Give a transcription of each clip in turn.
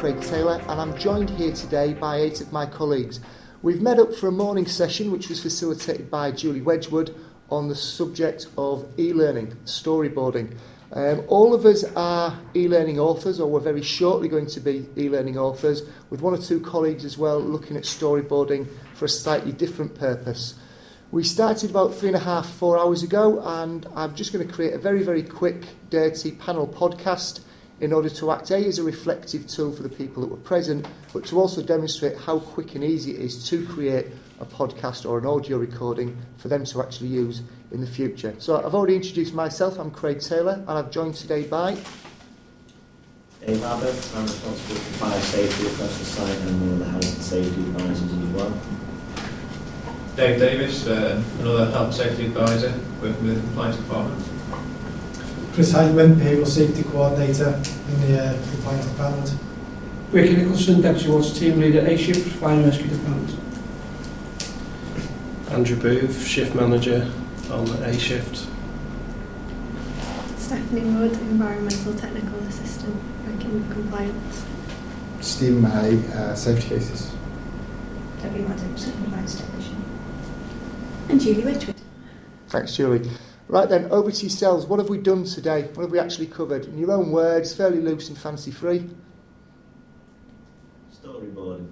Craig Taylor and I'm joined here today by eight of my colleagues. We've met up for a morning session which was facilitated by Julie Wedgwood on the subject of e-learning, storyboarding. Um, all of us are e-learning authors, or we're very shortly going to be e-learning authors, with one or two colleagues as well looking at storyboarding for a slightly different purpose. We started about three and a half, four hours ago, and I'm just going to create a very, very quick, dirty panel podcast in order to act A as a reflective tool for the people that were present, but to also demonstrate how quick and easy it is to create a podcast or an audio recording for them to actually use in the future. So I've already introduced myself, I'm Craig Taylor, and I've joined today by Dave Abbott, I'm responsible for fire safety across the site and one of the health and safety advisors as well. Dave Davis, uh, another health and safety advisor working with the compliance department. Chris Hyndman, Payroll Safety Coordinator in the uh, Compliance Department. Ricky Nicholson, Deputy Water Team Leader, A-Shift, Fire and Rescue Department. Andrew Booth, Shift Manager on A Shift. Stephanie Wood, Environmental Technical Assistant, working with compliance. Stephen May, uh, Safety Cases. Debbie Maddox, Compliance Technician. And Julie Wedgwood. Thanks, Julie. Right then, over to yourselves. What have we done today? What have we actually covered? In your own words, fairly loose and fancy free. Storyboarding.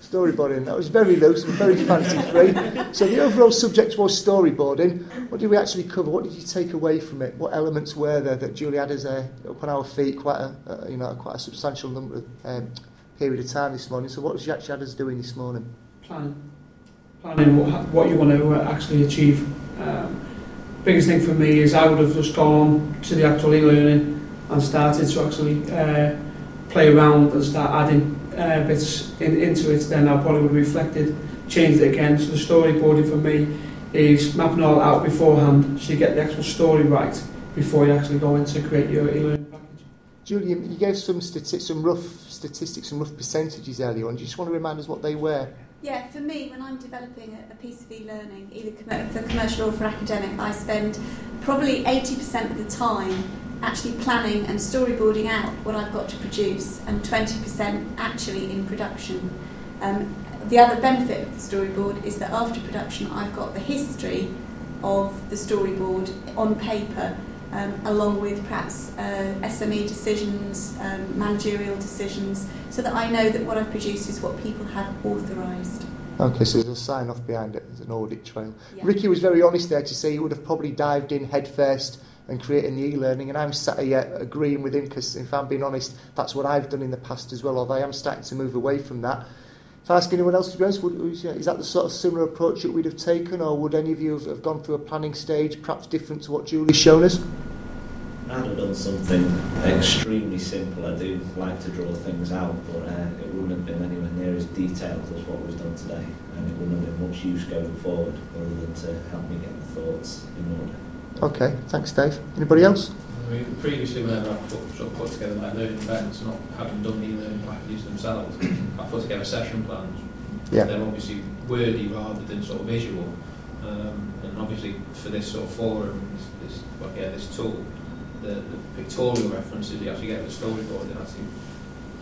Storyboarding. That was very loose and very fancy free. So the overall subject was storyboarding. What did we actually cover? What did you take away from it? What elements were there that Julie had us uh, up on our feet quite a, uh, you know quite a substantial number of um, period of time this morning? So what was you actually had us doing this morning? Planning. Planning what, what you want to uh, actually achieve. Um, biggest thing for me is I would have just gone to the actual e-learning and started to actually uh, play around and start adding uh, bits in, into it, then I probably would have reflected, changed it again. So the storyboarding for me is mapping all out beforehand so you get the actual story right before you actually go in to create your e-learning package. Julian, you gave some statistics, some rough statistics, some rough percentages earlier on. Do you just want to remind us what they were? Yeah, for me, when I'm developing a, a piece of e-learning, either com- for commercial or for academic, I spend probably 80% of the time actually planning and storyboarding out what I've got to produce, and 20% actually in production. Um, the other benefit of the storyboard is that after production, I've got the history of the storyboard on paper, um, along with perhaps uh, SME decisions, um, managerial decisions, so that I know that what I've produced is what people have authorised. Okay, so there's a sign off behind it, there's an audit trail. Yeah. Ricky was very honest there to say he would have probably dived in headfirst and creating the e-learning and I'm sat here agreeing with him because if I'm being honest that's what I've done in the past as well although I am starting to move away from that ask anyone else to be honest would, is that the sort of similar approach that we'd have taken or would any of you have, have gone through a planning stage perhaps different to what Julie's shown us I'd have done something extremely simple. I do like to draw things out, but uh, it wouldn't have been anywhere near as detailed as what was done today, and it wouldn't have been much use going forward, other than to help me get the thoughts in order. okay thanks Dave anybody else I mean, previously, whenever I've put, sort of put together my learning events, not having done the e-learning packages themselves, I've put together session plans. Yeah. They're obviously wordy rather than sort of visual. Um, and obviously, for this sort of forum, this, this, well, yeah, this tool, the, the pictorial references you actually get with the storyboard, it actually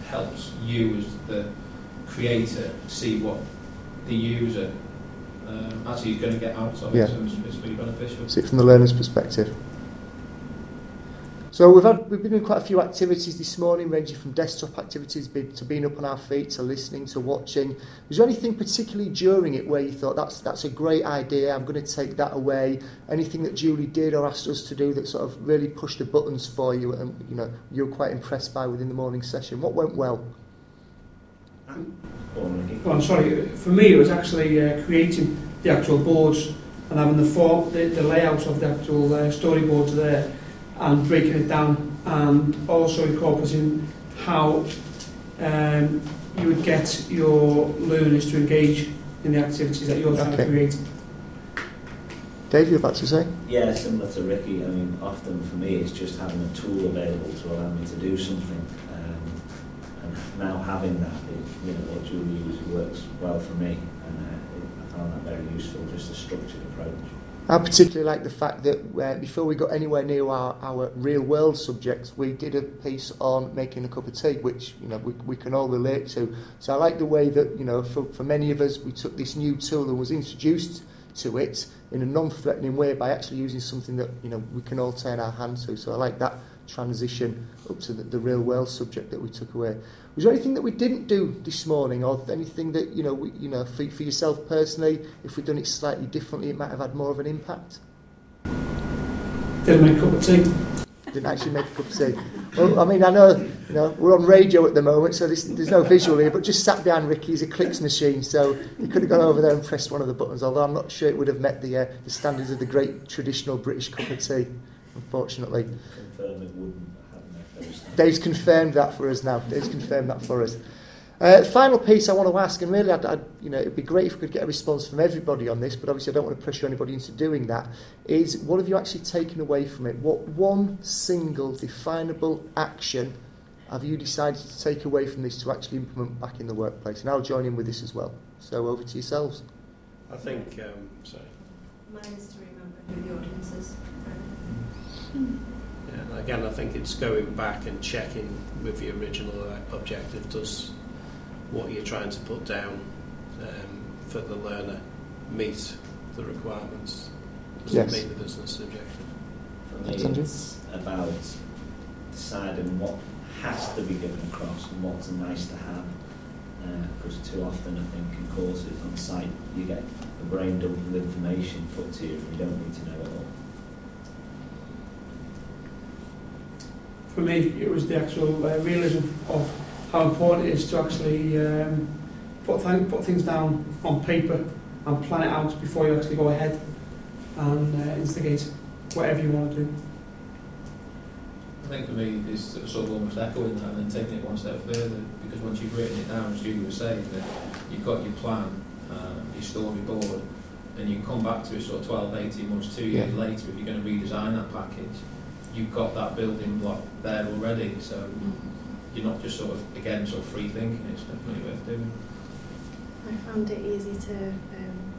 helps you as the creator see what the user um, actually is going to get out of it. Yeah. So it's, it's really beneficial. see it from the learner's perspective so we've had we've been doing quite a few activities this morning, ranging from desktop activities to being up on our feet, to listening, to watching. Was there anything particularly during it where you thought that's that's a great idea? I'm going to take that away. Anything that Julie did or asked us to do that sort of really pushed the buttons for you, and you know you were quite impressed by within the morning session. What went well? Go on, Ricky. Oh, I'm sorry, for me it was actually uh, creating the actual boards and having the form, the, the layout of the actual uh, storyboards there and breaking it down and also incorporating how um, you would get your learners to engage in the activities that you're trying Okay. to create. Dave, you're about to say? Yeah, similar to Ricky. I mean, often for me, it's just having a tool available to allow me to do something. Um, and now having that, it, you know, what Julie uses works well for me, and uh, it, I found that very useful. Just a structured approach. I particularly like the fact that uh, before we got anywhere near our, our real world subjects, we did a piece on making a cup of tea, which you know we, we can all relate to. So I like the way that you know for, for many of us, we took this new tool and was introduced to it in a non-threatening way by actually using something that you know we can all turn our hands to. So I like that transition up to the, the real world subject that we took away. Was there anything that we didn't do this morning, or anything that you know, we, you know, for, for yourself personally, if we'd done it slightly differently, it might have had more of an impact? Didn't make a cup of tea. Didn't actually make a cup of tea. Well, I mean, I know, you know, we're on radio at the moment, so this, there's no visual here, but just sat behind Ricky is a Klix machine, so he could have gone over there and pressed one of the buttons, although I'm not sure it would have met the, uh, the standards of the great traditional British cup of tea, unfortunately. Confirm it wouldn't have met those. Dave's confirmed that for us now. Dave's confirmed that for us. Uh, final piece I want to ask, and really, I'd, I'd, you know, it'd be great if we could get a response from everybody on this, but obviously, I don't want to pressure anybody into doing that. Is what have you actually taken away from it? What one single definable action have you decided to take away from this to actually implement back in the workplace? And I'll join in with this as well. So over to yourselves. I think, um, sorry. Mine is to remember who the audience is. Yeah, and again, I think it's going back and checking with the original uh, objective. Does what you're trying to put down um, for the learner meet the requirements? Does Yes. it meet the business objective? For me, Thanks, it's about deciding what has to be given across and what's nice to have. Because too often, I think, in courses on site, you get a brain dump of information put to you and you don't need to know it all. For me, it was the actual uh, realism of how important it is to actually um, put, th- put things down on paper and plan it out before you actually go ahead and uh, instigate whatever you want to do. I think for me, it's sort of almost echoing that and then taking it one step further, because once you've written it down, as you were saying, that you've got your plan, uh, your storyboard, and you can come back to it sort of 12, 18 months, two years Yeah. later, if you're going to redesign that package, you've got that building block there already, so you're not just sort of, again, sort of free thinking, it's definitely worth doing. I found it easy to um,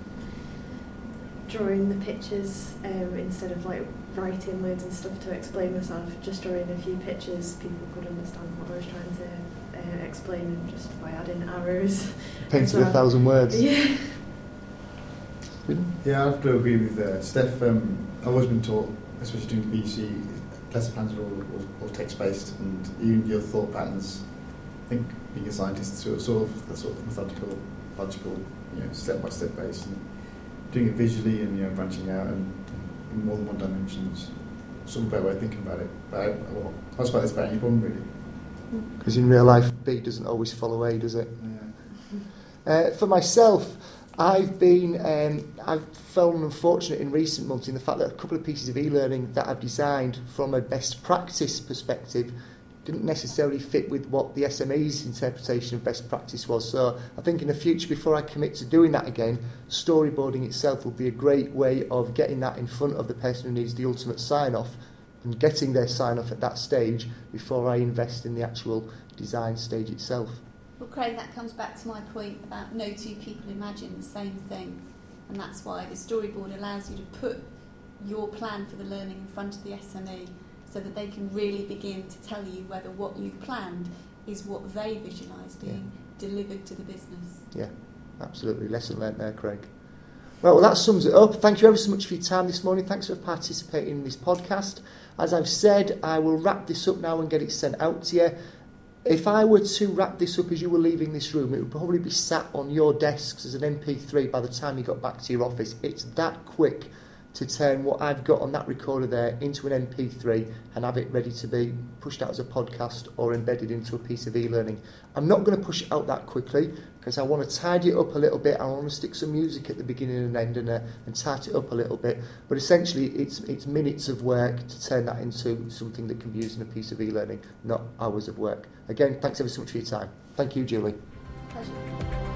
draw in the pictures um, instead of like writing loads and stuff to explain myself. Just drawing a few pictures, people could understand what I was trying to uh, explain, and just by adding arrows. Painted as a thousand words. Yeah. Yeah, I have to agree with uh, Steph. Um, I've always been taught, especially doing BC, lesson plans are all, all, all text-based, and even your thought patterns. I think being a scientist, sort of, sort of, the sort of methodical, logical, you know, step-by-step based, and doing it visually and you know branching out and in more than one dimensions. Some better way of thinking about it. But I, well, I was about this about any problem really. Because in real life, B doesn't always follow A, does it? Yeah. Uh, for myself, I've been um, I've felt unfortunate in recent months in the fact that a couple of pieces of e-learning that I've designed from a best practice perspective didn't necessarily fit with what the SME's interpretation of best practice was. So I think in the future, before I commit to doing that again, storyboarding itself will be a great way of getting that in front of the person who needs the ultimate sign-off and getting their sign-off at that stage before I invest in the actual design stage itself. Well, Craig, that comes back to my point about no two people imagine the same thing. And that's why the storyboard allows you to put your plan for the learning in front of the SME so that they can really begin to tell you whether what you've planned is what they visualise being delivered to the business. Yeah, absolutely. Lesson learnt there, Craig. Well, well, that sums it up. Thank you ever so much for your time this morning. Thanks for participating in this podcast. As I've said, I will wrap this up now and get it sent out to you. If I were to wrap this up as you were leaving this room, it would probably be sat on your desks as an MP3 by the time you got back to your office. It's that quick to turn what I've got on that recorder there into an MP3 and have it ready to be pushed out as a podcast or embedded into a piece of e-learning. I'm not going to push it out that quickly because I want to tidy it up a little bit. I want to stick some music at the beginning and end and, uh, and tighten it up a little bit. But essentially, it's, it's minutes of work to turn that into something that can be used in a piece of e-learning, not hours of work. Again, thanks ever so much for your time. Thank you, Julie. Pleasure.